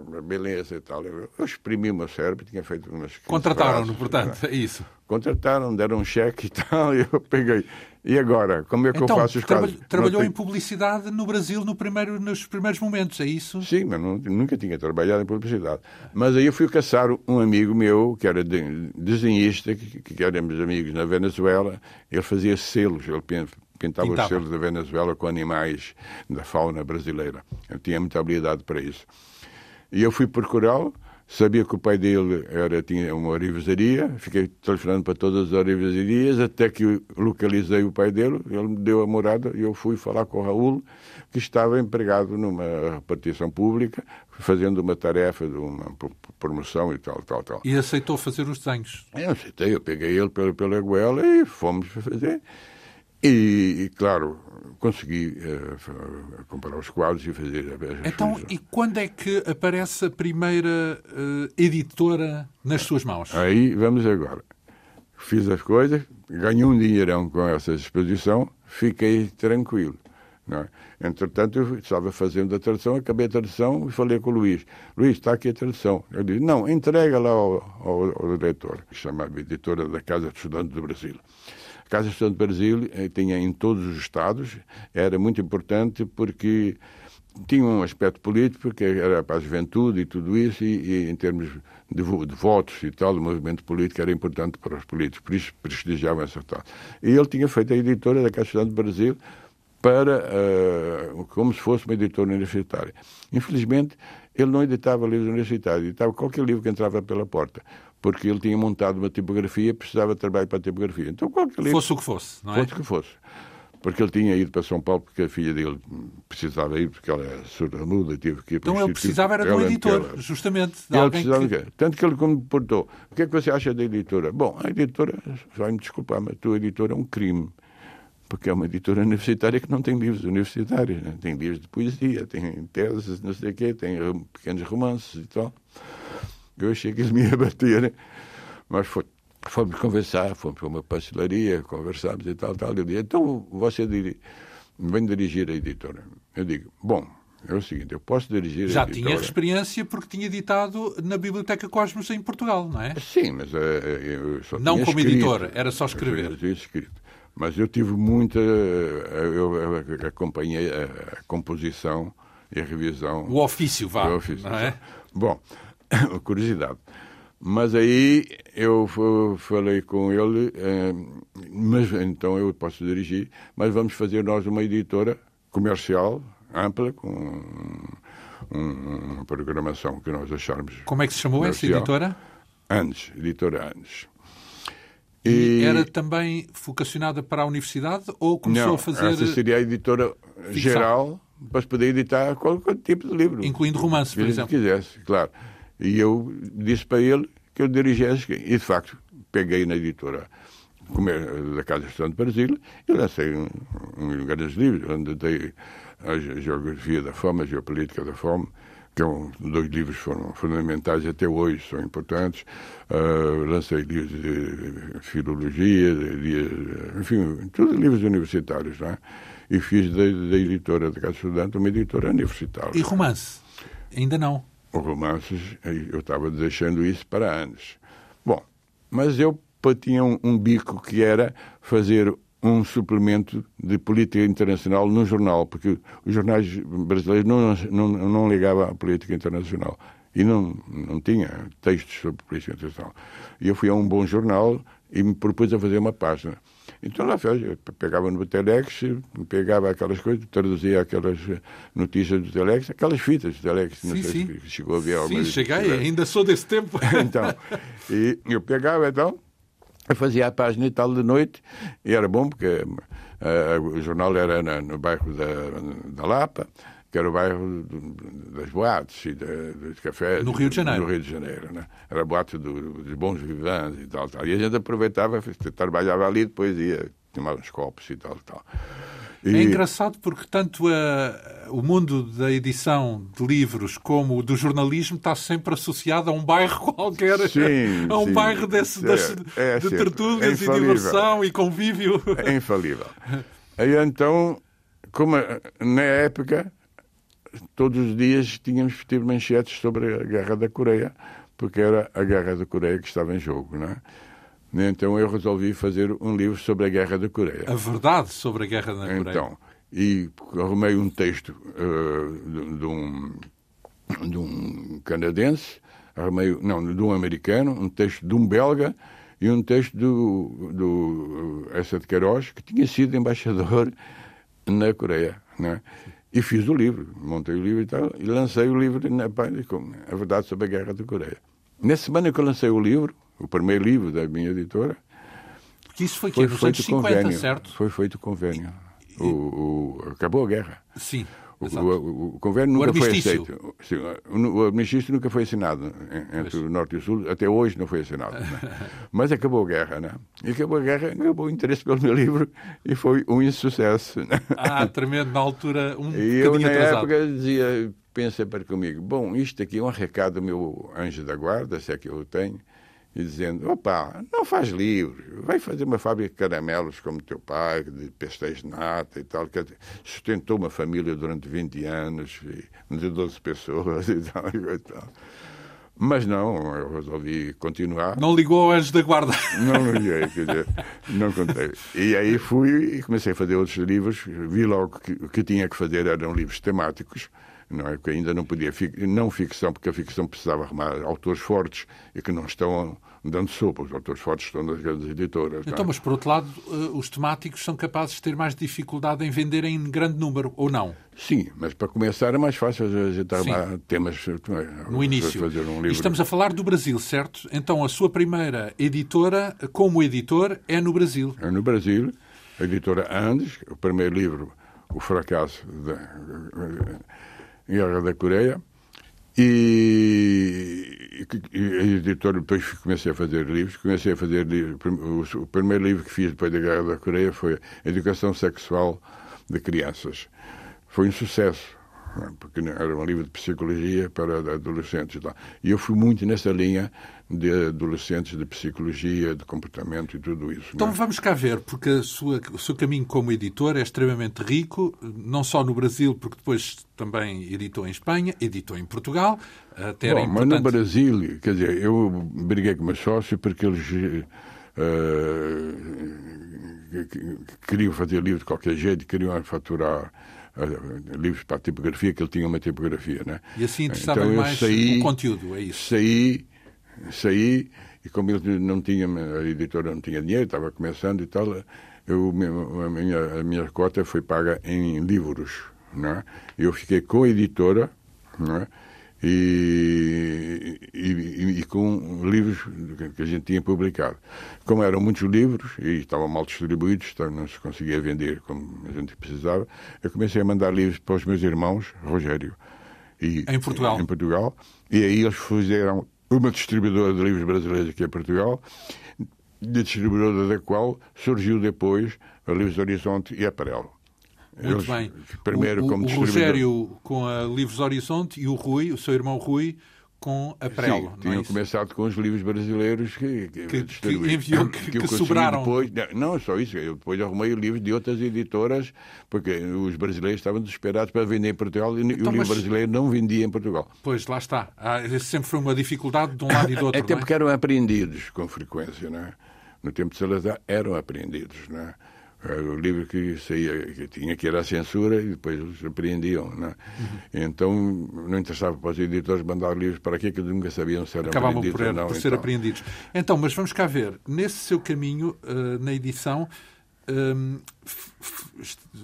uma beleza e tal. Eu, eu exprimi o meu cérebro, tinha feito umas. Contrataram-no, portanto, é isso. Contrataram, deram um cheque e tal, e eu peguei. E agora? Como é que então, eu faço os traba casos? Trabalhou em publicidade no Brasil no primeiro, nos primeiros momentos, é isso? Sim, mas não, nunca tinha trabalhado em publicidade. Mas aí eu fui caçar um amigo meu, que era desenhista, que, que éramos amigos na Venezuela, ele fazia selos, ele pintava, pintava. os selos da Venezuela com animais da fauna brasileira. Eu tinha muita habilidade para isso. E eu fui procurá-lo, sabia que o pai dele era, tinha uma orivesaria, fiquei telefonando para todas as orivesarias, até que localizei o pai dele, ele me deu a morada e eu fui falar com o Raul, que estava empregado numa repartição pública, fazendo uma tarefa de uma promoção e tal, tal, tal. E aceitou fazer os desenhos? Eu aceitei, eu peguei ele pela, pela goela e fomos fazer. E, claro, consegui uh, comprar os quadros e fazer as Então, e quando é que aparece a primeira uh, editora nas suas mãos? Aí, vamos agora. Fiz as coisas, ganhei um dinheirão com essa exposição, fiquei tranquilo. É? Entretanto, eu estava fazendo a tradução, acabei a tradução e falei com o Luís. Luís, está aqui a tradução. Ele disse, não, entrega lá ao, ao, ao diretor, que se chamava editora da Casa de Estudantes do Brasil. Casa Estudante do Brasil eh, tinha em todos os estados, era muito importante porque tinha um aspecto político, porque era para a juventude e tudo isso, e, e em termos de, de, votos e tal, o movimento político era importante para os políticos, por isso prestigiavam essa tal. E ele tinha feito a editora da Casa Estudante do Brasil para, uh, como se fosse uma editora universitária. Infelizmente, ele não editava livros universitários, editava qualquer livro que entrava pela porta porque ele tinha montado uma tipografia, precisava de trabalho para a tipografia. Então, qualquer livro, fosse o que fosse, não é? Fosse o que fosse. porque ele tinha ido para São Paulo porque a filha dele precisava ir, porque ela é surda-muda, tive que ir para Então ele precisava era de um editor, ela, justamente. De ele precisava que... Tanto que ele me perguntou, o que é que você acha da editora? Bom, a editora, vai-me desculpar, mas a tua editora é um crime. Porque é uma editora universitária que não tem livros universitários, né? tem livros de poesia, tem teses, não sei o quê, tem pequenos romances e tal. Eu achei que ele me ia bater, mas foi, fomos conversar, fomos para uma pastelaria, conversámos e tal, tal. Ele disse, então você dir... vem dirigir a editora. Eu digo, bom, é o seguinte, eu posso dirigir Já a editora... tinha experiência porque tinha editado na Biblioteca Cosmos em Portugal, não é? Sim, mas uh, eu só Não como escrito, editor, era só escrever. Eu tinha escrito. Mas eu tive muita... Eu, eu acompanhei a, composição e a revisão... O ofício, vá, o ofício, não é? Bom, curiosidade. Mas aí eu falei com ele, eh, mas então eu posso dirigir, mas vamos fazer nós uma editora comercial, ampla, com uma programação que nós acharmos. Como é que se chamou comercial. essa editora? Anos, editora Anos. E, e, era também vocacionada para a universidade ou começou não, a fazer. Essa seria a editora ficção. geral para poder editar qualquer tipo de livro. Incluindo romances, por exemplo. Se quisesse, claro. E eu disse para ele que eu dirigisse, e de facto peguei na editora da Casa de Estado de Brasília e lancei um, um grandes livros, onde dei a Geografia da Fome, a Geopolítica da Fome, que é um, dois livros foram fundamentais até hoje, são importantes. Uh, lancei livros de filologia, de, de, enfim, todos livros universitários, não é? E fiz da, da editora da Casa Estudante uma editora universitária. E romance? Ainda não romances, eu estava deixando isso para anos. Bom, mas eu tinha um, um bico que era fazer um suplemento de política internacional no jornal, porque os jornais brasileiros não, não, não ligavam à política internacional e não, não tinha textos sobre política internacional. E eu fui a um bom jornal e me propus a fazer uma página. Então lá fez, pegava no Telex, pegava aquelas coisas, traduzia aquelas notícias do Telex, aquelas fitas do Telex, sim, não sei sim. se chegou a ver alguma Sim, cheguei, ainda sou desse tempo. então, e eu pegava então, eu fazia a página e tal de noite, e era bom porque uh, o jornal era na, no bairro da, da Lapa, que era o bairro das boates e dos cafés. No Rio de Janeiro. No Rio de Janeiro, né? Era a boate do, dos bons vivants e tal, tal. E a gente aproveitava, trabalhava ali, depois ia tomar uns copos e tal, tal. E... É engraçado porque tanto a, o mundo da edição de livros como o do jornalismo está sempre associado a um bairro qualquer, sim, a um sim. bairro desse, das, é, é de tertúlias é e diversão e convívio. É infalível. Aí então, como na época todos os dias tínhamos que ter manchetes sobre a Guerra da Coreia, porque era a Guerra da Coreia que estava em jogo, não é? Então eu resolvi fazer um livro sobre a Guerra da Coreia. A verdade sobre a Guerra da Coreia. Então, e arrumei um texto uh, de, um, de um canadense, arrumei, não, de um americano, um texto de um belga e um texto do, do essa de Queiroz, que tinha sido embaixador na Coreia. Né? E fiz o livro, montei o livro e tal, e lancei o livro na com A Verdade sobre a Guerra da Coreia. Nessa semana que eu lancei o livro, o primeiro livro da minha editora. Porque isso foi, foi que nos anos 50, convênio, certo? Foi feito convênio. E, o, o, acabou a guerra. Sim. O, o, o, convênio nunca foi aceito. O armistício nunca foi assinado entre pois. o Norte e o Sul. Até hoje não foi assinado. Né? Mas acabou a guerra, né? E acabou a guerra, acabou o interesse pelo meu livro e foi um insucesso. Né? Ah, tremendo. Na altura, um E eu, na atrasado. época, dizia, pensa para comigo, bom, isto aqui é um recado do meu anjo da guarda, se é que eu o tenho, e dizendo: opa, não faz livro, vai fazer uma fábrica de caramelos como teu pai, de pastéis de nata e tal, que sustentou uma família durante 20 anos, de 12 pessoas e tal, e tal. Mas não, eu resolvi continuar. Não ligou ao anjo da guarda? Não liguei, quer dizer, não contei. E aí fui e comecei a fazer outros livros, vi logo que o que tinha que fazer eram livros temáticos, não é? Que ainda não podia, não ficção, porque a ficção precisava arrumar autores fortes e que não estão dando sopa. Os autores fortes estão nas grandes editoras. É? Então, é? mas por outro lado, eh, os temáticos são capazes de ter mais dificuldade em vender em grande número, ou não? Sim, mas para começar é mais fácil a gente arrumar temas é? no início. Fazer um livro. E estamos a falar do Brasil, certo? Então a sua primeira editora, como editor, é no Brasil. É no Brasil. a editora Andes, o primeiro livro, O Fracasso da Guerra da Coreia, e, e a editora, depois comecei a fazer livros, comecei a fazer livros, o primeiro livro que fiz depois da Guerra da Coreia foi Educação Sexual de Crianças. Foi um sucesso porque era um livro de psicologia para adolescentes. E eu fui muito nessa linha de adolescentes, de psicologia, de comportamento e tudo isso. Então é? vamos cá ver, porque sua, o seu caminho como editor é extremamente rico, não só no Brasil, porque depois também editou em Espanha, editou em Portugal. Até Bom, importante... Mas no Brasil, quer dizer, eu briguei com meus sócios porque eles. Uh, queriam fazer livro de qualquer jeito, queriam faturar uh, livros para a tipografia, que ele tinha uma tipografia. Né? E assim interessava então, mais saí, o conteúdo, é isso? Saí, saí, e como não tinha, a editora não tinha dinheiro, estava começando e tal, eu, a, minha, a minha cota foi paga em livros. Né? Eu fiquei com a editora, né? e, e, e, com livros que a gente tinha publicado. Como eram muitos livros e estavam mal distribuídos, então não se conseguia vender como a gente precisava, eu comecei a mandar livros para os meus irmãos, Rogério. E, em Portugal? Em Portugal. E aí eles fizeram uma distribuidora de livros brasileiros aqui em Portugal, de distribuidora da qual surgiu depois a Livros Horizonte e Aparelo. Muito Eles, bem. Primeiro, o, como o Rogério com a Livros Horizonte e o Rui, o seu irmão Rui, com a Prelo. Sim, tinham é começado com os livros brasileiros que, que, que enviou, que, que, que sobraram. Depois, não, só isso, eu depois arrumei livros de outras editoras, porque os brasileiros estavam desesperados para vender em Portugal e então, o livro mas... brasileiro não vendia em Portugal. Pois, lá está. Ah, sempre foi uma dificuldade de um lado e do outro. Até é? porque eram apreendidos com frequência, não é? No tempo de Salazar eram apreendidos, não é? O livro que saía, que tinha que ir à censura e depois eles apreendiam. Não é? uhum. Então não interessava para os editores mandar livros para aqui que nunca sabiam se eram Acabavam por, ou não. por ser então. apreendidos. Então, mas vamos cá ver. Nesse seu caminho, uh, na edição, um,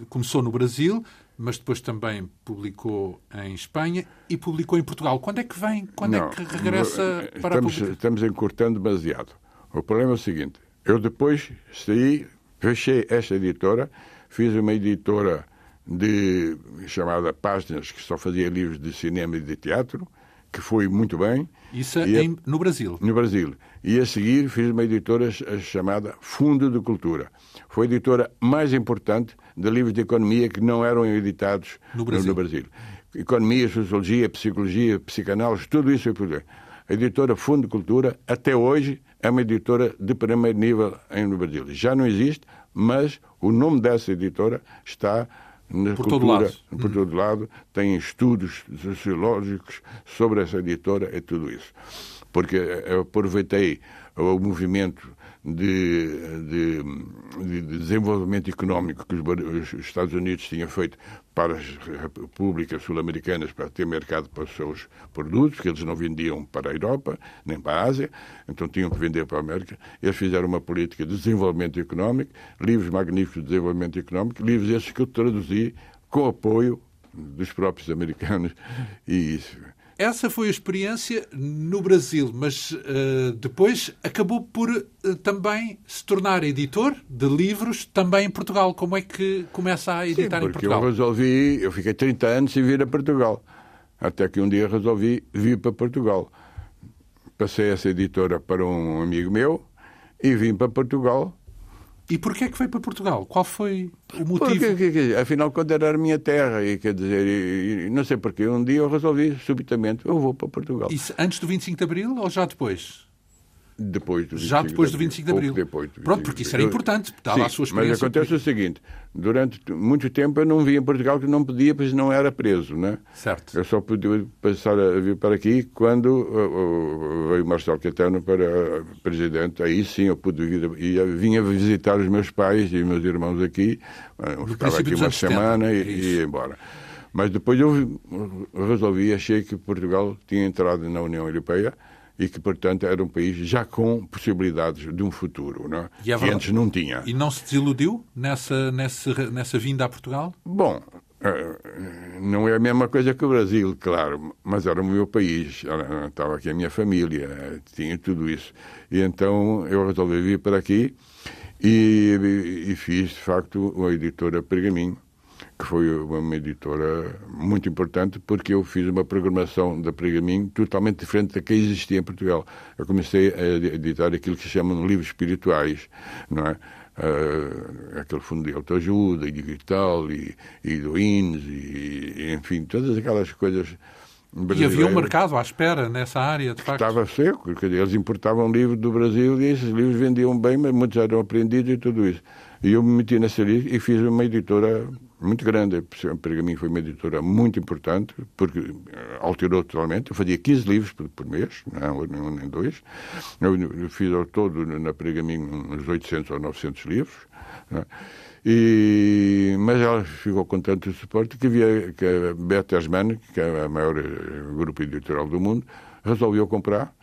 começou no Brasil, mas depois também publicou em Espanha e publicou em Portugal. Quando é que vem? Quando é não, é que regressa para estamos, a publicação? Estamos encurtando demasiado. O problema é o seguinte. Eu depois saí Fechei esta editora, fiz uma editora de, chamada Páginas, que só fazia livros de cinema e de teatro, que foi muito bem. Isso é em, no Brasil? No Brasil. E a seguir fiz uma editora chamada Fundo de Cultura. Foi a editora mais importante de livros de economia que não eram editados no Brasil. No, no Brasil. Economia, Sociologia, Psicologia, Psicanálise, tudo isso. A editora Fundo de Cultura, até hoje, é uma editora de primeiro nível no Brasil. Já não existe, mas o nome dessa editora está na por cultura, todo lado. por todo lado, tem estudos sociológicos sobre essa editora e tudo isso. Porque eu aproveitei o movimento de, de, de, desenvolvimento económico que os, os, Estados Unidos tinham feito para as repúblicas sul-americanas para ter mercado para os seus produtos, que eles não vendiam para a Europa nem para a Ásia, então tinham que vender para a América. Eles fizeram uma política de desenvolvimento económico, livros magníficos de desenvolvimento económico, livros esses que eu traduzi com apoio dos próprios americanos e isso essa foi a experiência no Brasil, mas uh, depois acabou por uh, também se tornar editor de livros também em Portugal. Como é que começa a editar Sim, em Portugal? Eu resolvi, eu fiquei 30 anos sem vir a Portugal. Até que um dia resolvi vir para Portugal. Passei essa editora para um amigo meu e vim para Portugal e porquê é que veio para Portugal? Qual foi o motivo? Porque, afinal, quando era a minha terra, e quer dizer, e, e, não sei porquê, um dia eu resolvi subitamente, eu vou para Portugal. Isso antes do 25 de Abril ou já depois? Depois do 25 Já depois do 25 de Abril. Depois do Pronto, porque isso era importante, estava a sua experiência. Mas acontece o seguinte: durante muito tempo eu não via em Portugal que não podia, pois não era preso, né? Certo. Eu só podia passar a vir para aqui quando uh, uh, veio Marcelo Catano para presidente. Aí sim eu pude vir e vinha visitar os meus pais e meus irmãos aqui. Eu ficava aqui uma semana e, e ia embora. Mas depois eu resolvi, achei que Portugal tinha entrado na União Europeia e que, portanto, era um país já com possibilidades de um futuro, não é? E é que antes não tinha. E não se desiludiu nessa, nessa, nessa vinda a Portugal? Bom, eh, não é a mesma coisa que o Brasil, claro, mas era o meu país, estava aqui a minha família, tinha tudo isso. E então eu resolvi vir para aqui E, e fiz, de facto, a editora Pergaminho, que foi uma editora muito importante porque eu fiz uma programação da Pergaminho totalmente diferente da que existia em Portugal. Eu comecei a editar aquilo que se chamam livros espirituais, não é? Uh, aquele fundo de autoajuda e tal, e, e do INS, e, enfim, todas aquelas coisas e havia um mercado à espera nessa área, de facto. Estava seco, quer dizer, eles importavam livros do Brasil e esses livros vendiam bem, mas muitos eram aprendidos e tudo isso. E eu me meti nessa lista e fiz uma editora muito grande. Para mim foi uma editora muito importante, porque eh, alterou totalmente. Eu fazia 15 livros por, por mês, não um nem dois. Eu, fiz ao todo na Pergaminho uns 800 ou 900 livros. É? E, mas ela ficou com tanto suporte que havia que a Beth Asman, que é a maior eh, grupo editorial do mundo, resolveu comprar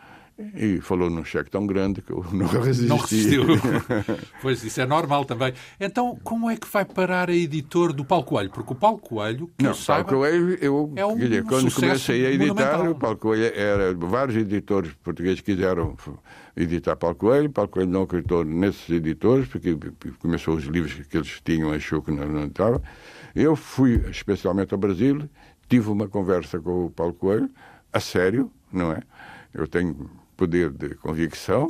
e falou num cheque tão grande que eu não resisti. Não resistiu. pois, isso é normal também. Então, como é que vai parar a editor do Paulo Coelho? Porque o Paulo Coelho, que não, Paulo Coelho, eu, é um dizer, quando comecei a editar, o Paulo Coelho era, vários editores portugueses quiseram editar Paulo Coelho, Paulo Coelho não acreditou nesses editores, porque começou os livros que eles tinham, achou que não, não estava. Eu fui especialmente ao Brasil, tive uma conversa com o Paulo Coelho, a sério, não é? Eu tenho poder de convicção.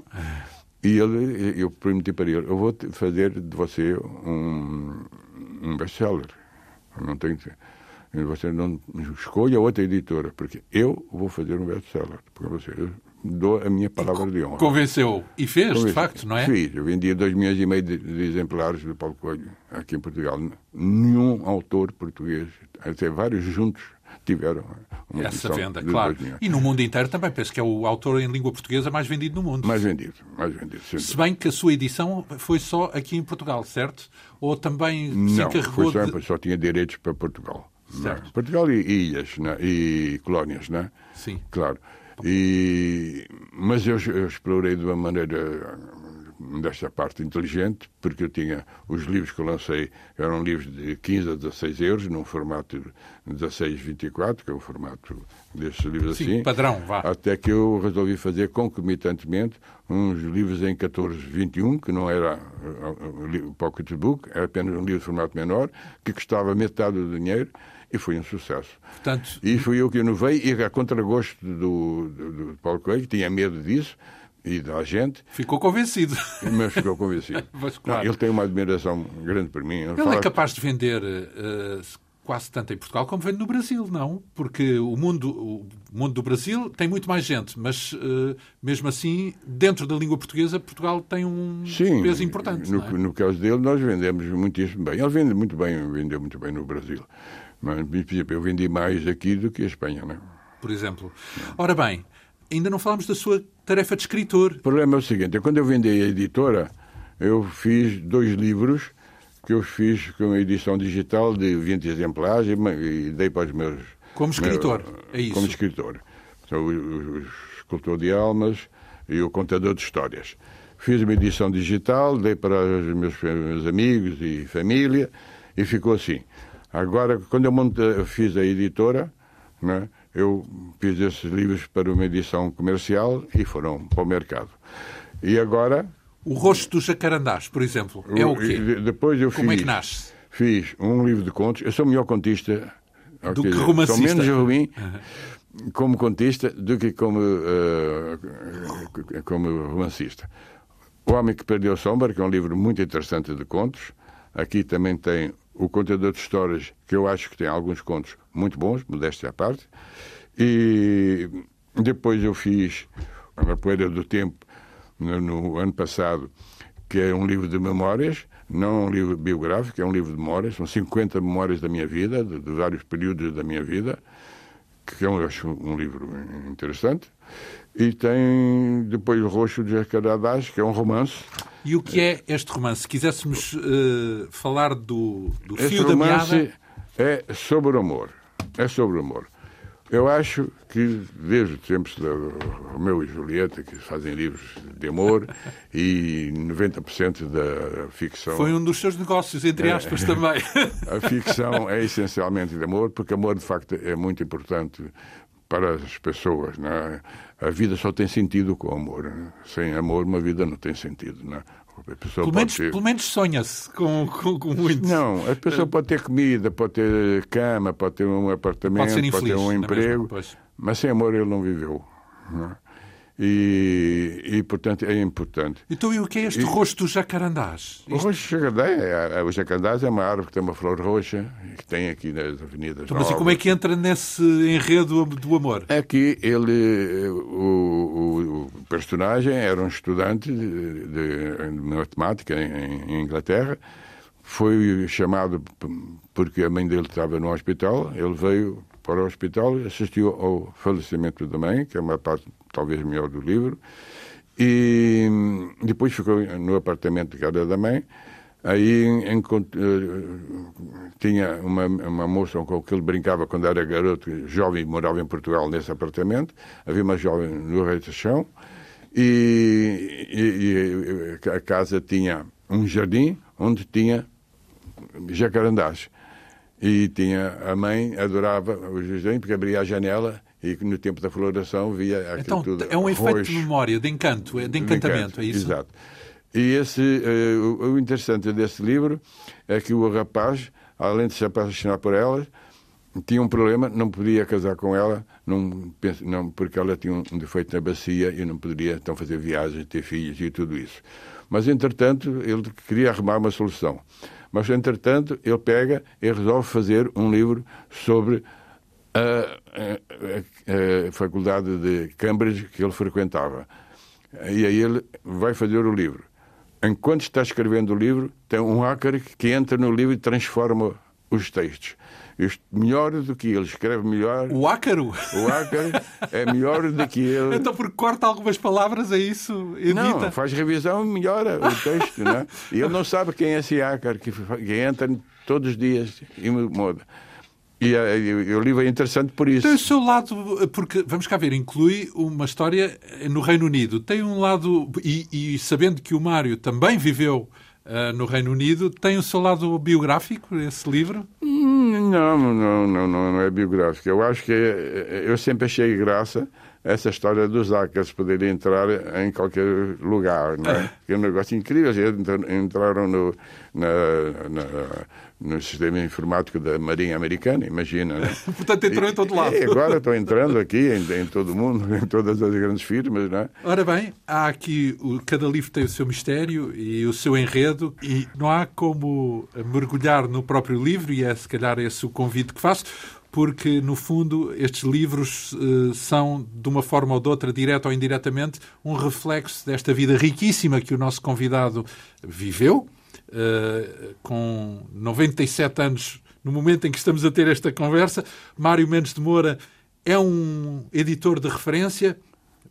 E ele, eu prometi para ele, eu vou fazer de você um, um best-seller. Não tem você não escolha outra editora, porque eu vou fazer um best-seller. Porque você, eu dou a minha palavra de honra. Convenceu. E fez, Convenceu. de facto, não é? Fiz. Eu vendia dois milhões e meio de, de exemplares do Paulo Coelho aqui em Portugal. Nenhum autor português, até vários juntos, tiveram essa venda, claro. E no mundo inteiro também, penso que é o autor em língua portuguesa mais vendido no mundo. Mais vendido, mais vendido. Se bem que a sua edição foi só aqui em Portugal, certo? Ou também se Não, encarregou foi só, de... só tinha direitos para Portugal. Certo. Portugal e ilhas, né? e colónias, né? Sim. Claro. E, mas eu, eu explorei de uma maneira desta parte inteligente, porque eu tinha os livros que eu lancei, eram livros de 15 a 16 euros, num formato 16-24, que é o formato destes livros Sim, assim. padrão, vá. Até que eu resolvi fazer concomitantemente uns livros em 14-21, que não era o pocketbook, era apenas um livro de formato menor, que custava metade do dinheiro, e foi um sucesso. Portanto... E fui eu que inovei, e a contragosto do, do, do Paulo Coelho, que tinha medo disso, e da gente. Ficou convencido. Mas ficou convencido. mas, claro. Não, ele tem uma admiração grande por mim. Ele, ele é capaz de vender uh, quase tanto em Portugal como vende no Brasil, não? Porque o mundo, o mundo do Brasil tem muito mais gente, mas uh, mesmo assim, dentro da língua portuguesa, Portugal tem um Sim, peso importante. No, é? no caso dele, nós vendemos muitíssimo bem. Ele vende muito bem, vendeu muito bem no Brasil. Mas, por exemplo, eu vendi mais aqui do que a Espanha, não é? Por exemplo. Ora bem, ainda não falamos da sua tarefa de escritor. O problema é o seguinte: quando eu vendi a editora, eu fiz dois livros que eu fiz com a edição digital de 20 exemplares e dei para os meus. Como escritor, meus, é isso? Como escritor. Então, o, o, escultor de almas e o contador de histórias. Fiz uma edição digital, dei para os meus, meus amigos e família e ficou assim. Agora, quando eu monte, fiz a editora, né, eu fiz esses livros para uma edição comercial e foram para o mercado. E agora... O rosto dos jacarandás, por exemplo, é o quê? Depois eu Como fiz, é que nasce? Fiz um livro de contos. Eu sou melhor contista... Do que romancista. Sou menos ruim como contista do que como, uh, como romancista. O Homem que Perdeu a Sombra, que é um livro muito interessante de contos. Aqui também tem o contador de histórias, que eu acho que tem alguns contos muito bons, modéstia à parte. E depois eu fiz A Poeira do Tempo, no, no, ano passado, que é um livro de memórias, não um livro biográfico, é um livro de memórias, são 50 memórias da minha vida, de, de vários períodos da minha vida, que eu acho um livro interessante. E tem depois o Roxo de Jacarandás, que é um romance. E o que é este romance? Se quiséssemos uh, falar do, do fio da meada... é sobre o amor. É sobre o amor. Eu acho que, desde tempos da Romeu e Julieta, que fazem livros de amor, e 90% da ficção. Foi um dos seus negócios, entre aspas, é, também. A ficção é essencialmente de amor, porque amor, de facto, é muito importante para as pessoas. Né? A vida só tem sentido com amor. Né? Sem amor, uma vida não tem sentido. Né? Pelo menos, ter... menos sonha-se com, com, com muito. Não, a pessoa pode ter comida, pode ter cama, pode ter um apartamento, pode, pode ter um emprego, mas sem amor ele não viveu. Não é? E, e, portanto, é importante. Então, e o que é este e, rosto dos jacarandás? O rosto dos jacarandás, é, é, o jacarandás é uma árvore que tem uma flor roxa, que tem aqui nas avenidas. Então, mas e como é que entra nesse enredo do amor? É que ele, o, o personagem era um estudante de, de, de matemática em, em Inglaterra, foi chamado porque a mãe dele estava no hospital, ele veio para o hospital, assistiu ao falecimento da mãe, que é uma parte talvez melhor do livro, e depois ficou no apartamento de casa da mãe. Aí tinha uma, uma moça com que ele brincava quando era garoto, jovem, morava em Portugal nesse apartamento. Havia uma jovem no reitação e, e, e a casa tinha um jardim onde tinha jacarandás. E tinha a mãe adorava o jardim porque abria a janela e no tempo da floração via aquilo então, tudo é um efeito de memória, de encanto, de encantamento, de encanto, é isso? Exato. E esse, uh, o interessante desse livro é que o rapaz, além de se apaixonar por ela, tinha um problema, não podia casar com ela, não, não, porque ela tinha um defeito na bacia e não poderia então fazer viagens, ter filhos e tudo isso. Mas, entretanto, ele queria arrumar uma solução. Mas, entretanto, ele pega e resolve fazer um livro sobre a, a, a, faculdade de Cambridge que ele frequentava. E aí ele vai fazer o livro. Enquanto está escrevendo o livro, tem um hacker que entra no livro e transforma os textos. Isto, melhor do que ele, escreve melhor. O ácaro? O ácaro é melhor do que ele. Então, porque corta algumas palavras, é isso? Edita. Não, faz revisão e melhora o texto. não é? E ele não sabe quem é esse ácaro que, que entra todos os dias e muda. E, o livro é interessante por isso. Tem o seu lado, porque, vamos cá ver, inclui uma história no Reino Unido. Tem um lado, e, e sabendo que o Mário também viveu uh, no Reino Unido, tem o seu lado biográfico, esse livro? Hum, não, não, não, não, é biográfico. Eu acho que é, eu sempre achei graça essa história dos hackers poderem entrar em qualquer lugar, não é? é um negócio incrível. Eles entraram no, na, na, no sistema informático da Marinha Americana, imagina. Né? Portanto, entrou em todo lado. E agora estou entrando aqui em, em, todo o mundo, em todas as grandes firmas, não é? Ora bem, há aqui, cada livro tem o seu mistério e o seu enredo e não há como mergulhar no próprio livro e é se calhar esse o convite que faço porque, no fundo, estes livros uh, são, de uma forma ou de outra, direta ou indiretamente, um reflexo desta vida riquíssima que o nosso convidado viveu, uh, com 97 anos, no momento em que estamos a ter esta conversa. Mário Mendes de Moura é um editor de referência,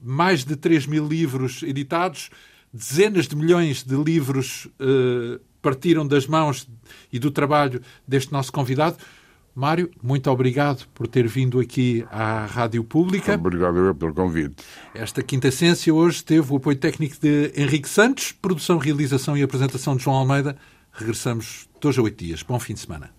mais de 3 mil livros editados, dezenas de milhões de livros uh, partiram das mãos e do trabalho deste nosso convidado. Mário, muito obrigado por ter vindo aqui à Rádio Pública. Obrigado eu pelo convite. Esta Quinta Essência hoje teve o apoio técnico de Henrique Santos, produção, realização e apresentação de João Almeida. Regressamos dois a oito dias. Bom fim de semana.